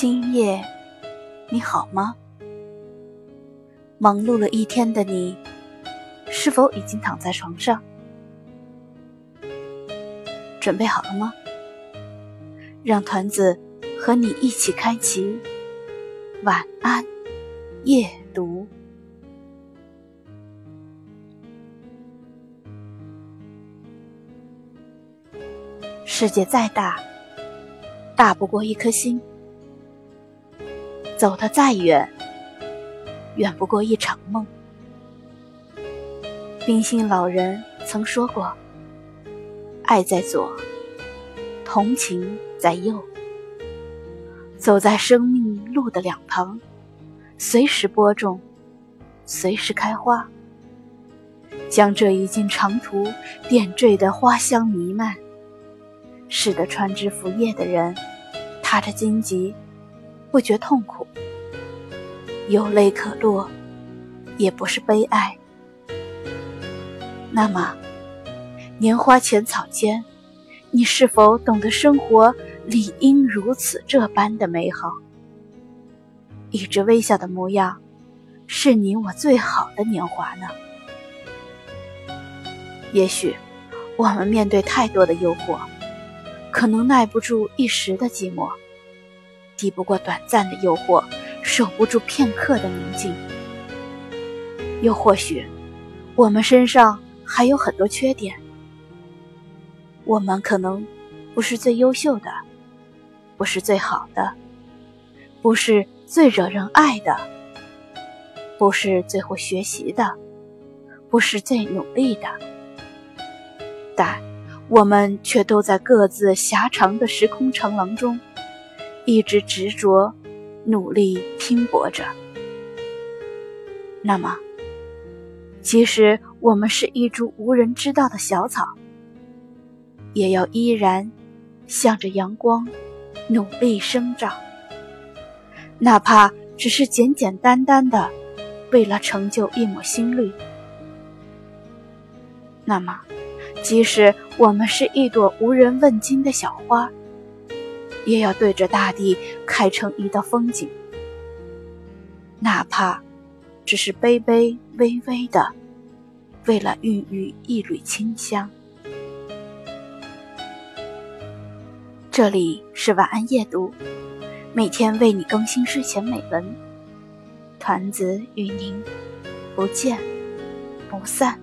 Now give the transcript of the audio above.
今夜你好吗？忙碌了一天的你，是否已经躺在床上？准备好了吗？让团子和你一起开启晚安夜读。世界再大，大不过一颗心。走得再远，远不过一场梦。冰心老人曾说过：“爱在左，同情在右。”走在生命路的两旁，随时播种，随时开花，将这一径长途点缀的花香弥漫，使得穿枝拂叶的人踏着荆棘。不觉痛苦，有泪可落，也不是悲哀。那么，年华浅草间，你是否懂得生活理应如此这般的美好？一直微笑的模样，是你我最好的年华呢？也许，我们面对太多的诱惑，可能耐不住一时的寂寞。抵不过短暂的诱惑，守不住片刻的宁静。又或许，我们身上还有很多缺点。我们可能不是最优秀的，不是最好的，不是最惹人爱的，不是最会学习的，不是最努力的。但我们却都在各自狭长的时空长廊中。一直执着、努力拼搏着。那么，即使我们是一株无人知道的小草，也要依然向着阳光努力生长。哪怕只是简简单单的为了成就一抹新绿。那么，即使我们是一朵无人问津的小花。也要对着大地开成一道风景，哪怕只是卑卑微微的，为了孕育一缕清香。这里是晚安夜读，每天为你更新睡前美文，团子与您不见不散。